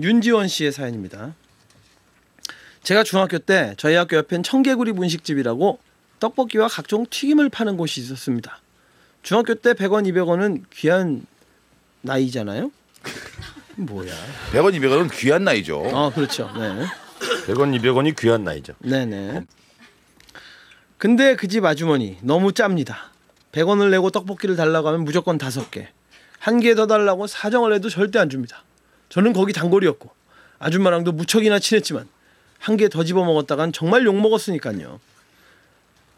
윤지원 씨의 사연입니다. 제가 중학교 때 저희 학교 옆엔 청개구리 분식집이라고 떡볶이와 각종 튀김을 파는 곳이 있었습니다. 중학교 때 100원, 200원은 귀한 나이잖아요. 뭐야? 100원 200원은 귀한 나이죠. 아 그렇죠. 네. 100원 200원이 귀한 나이죠. 네네. 근데 그 집 아주머니 너무 짭니다. 100원을 내고 떡볶이를 달라고 하면 무조건 다섯 개. 한 개 더 달라고 사정을 해도 절대 안 줍니다. 저는 거기 단골이었고 아줌마랑도 무척이나 친했지만 한 개 더 집어 먹었다간 정말 욕 먹었으니까요.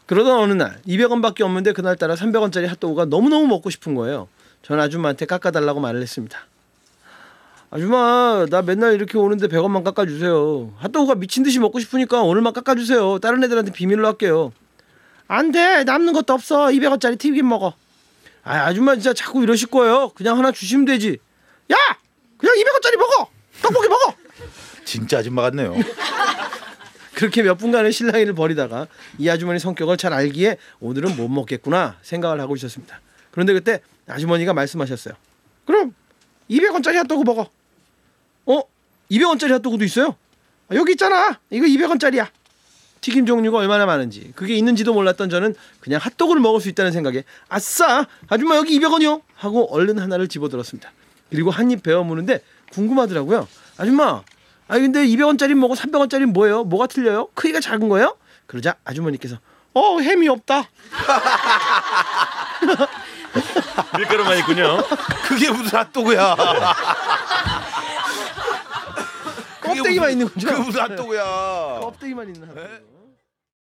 그러던 어느 날 200원밖에 없는데 그날 따라 300원짜리 핫도그가 너무너무 먹고 싶은 거예요. 전 아줌마한테 깎아달라고 말을 했습니다. 아줌마 나 맨날 이렇게 오는데 100원만 깎아주세요. 핫도그가 미친 듯이 먹고 싶으니까 오늘만 깎아주세요. 다른 애들한테 비밀로 할게요. 안 돼 남는 것도 없어 200원짜리 튀김 먹어. 아 아줌마 진짜 자꾸 이러실 거예요. 그냥 하나 주시면 되지. 야 그냥 200원짜리 먹어. 떡볶이 먹어. 진짜 아줌마 같네요. 그렇게 몇 분간의 실랑이를 벌이다가 이 아주머니 성격을 잘 알기에 오늘은 못 먹겠구나 생각을 하고 있었습니다. 그런데 그때 아주머니가 말씀하셨어요. 그럼 200원짜리 핫도그 먹어. 어? 200원짜리 핫도그도 있어요? 아, 여기 있잖아. 이거 200원짜리야. 튀김 종류가 얼마나 많은지 그게 있는지도 몰랐던 저는 그냥 핫도그를 먹을 수 있다는 생각에 아싸 아줌마 여기 200원이요 하고 얼른 하나를 집어들었습니다. 그리고 한 입 베어 무는데 궁금하더라고요. 아줌마 아 근데 200원짜리 먹고 300원짜리 뭐예요? 뭐가 틀려요? 크기가 작은 거예요? 그러자 아주머니께서 어 햄이 없다. 밀가루만 있군요. 그게 무슨 핫도그야? 껍데기만 있는 거죠? 그게 무슨 핫도그야? 껍데기만 있는 핫도그.